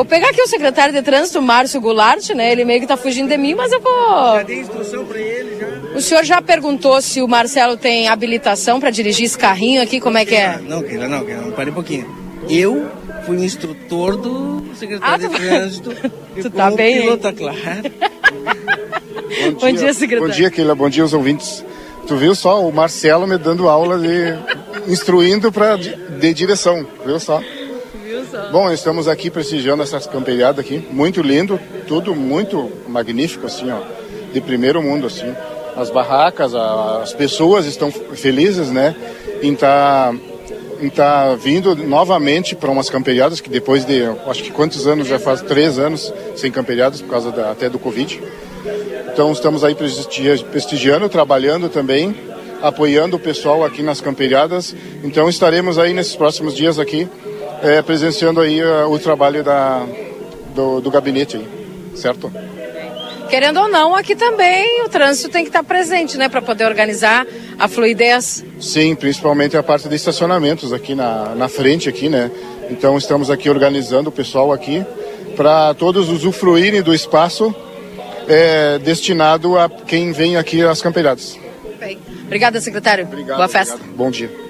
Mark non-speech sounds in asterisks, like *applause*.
Vou pegar aqui o secretário de trânsito, Márcio Goulart, né? Ele meio que tá fugindo de mim, mas eu vou. Já dei instrução para ele já. O senhor já perguntou se o Marcelo tem habilitação para dirigir esse carrinho aqui, como é que é? Não, Keila, não, Keila, pare um pouquinho. Eu fui instrutor do secretário Ah, tu- de trânsito. *laughs* e Tu tá como bem, hein? piloto, claro. *laughs* Bom dia, secretário. Bom dia, Keila. Bom dia aos ouvintes. Tu viu só o Marcelo me dando aula de instruindo para de, de direção, viu só? Bom, estamos aqui prestigiando essas camperiadas aqui, muito lindo, tudo muito magnífico assim, ó, de primeiro mundo assim. As barracas, a- as pessoas estão felizes, né, em estar em tá vindo novamente para umas camperiadas que depois de, acho que quantos anos já faz três anos sem camperiadas por causa da, até do Covid. Então estamos aí prestigia- prestigiando, trabalhando também, apoiando o pessoal aqui nas camperiadas. Então estaremos aí nesses próximos dias aqui eh, presenciando aí eh, o trabalho da, do, do gabinete, aí, certo? Querendo ou não, aqui também o trânsito tem que estar presente, né? Para poder organizar a fluidez. Sim, principalmente a parte de estacionamentos aqui na, na frente aqui, né? Então estamos aqui organizando o pessoal aqui para todos usufruírem do espaço eh, destinado a quem vem aqui às camperiadas. Obrigada, secretário. Obrigado, Boa festa. obrigado. Bom dia.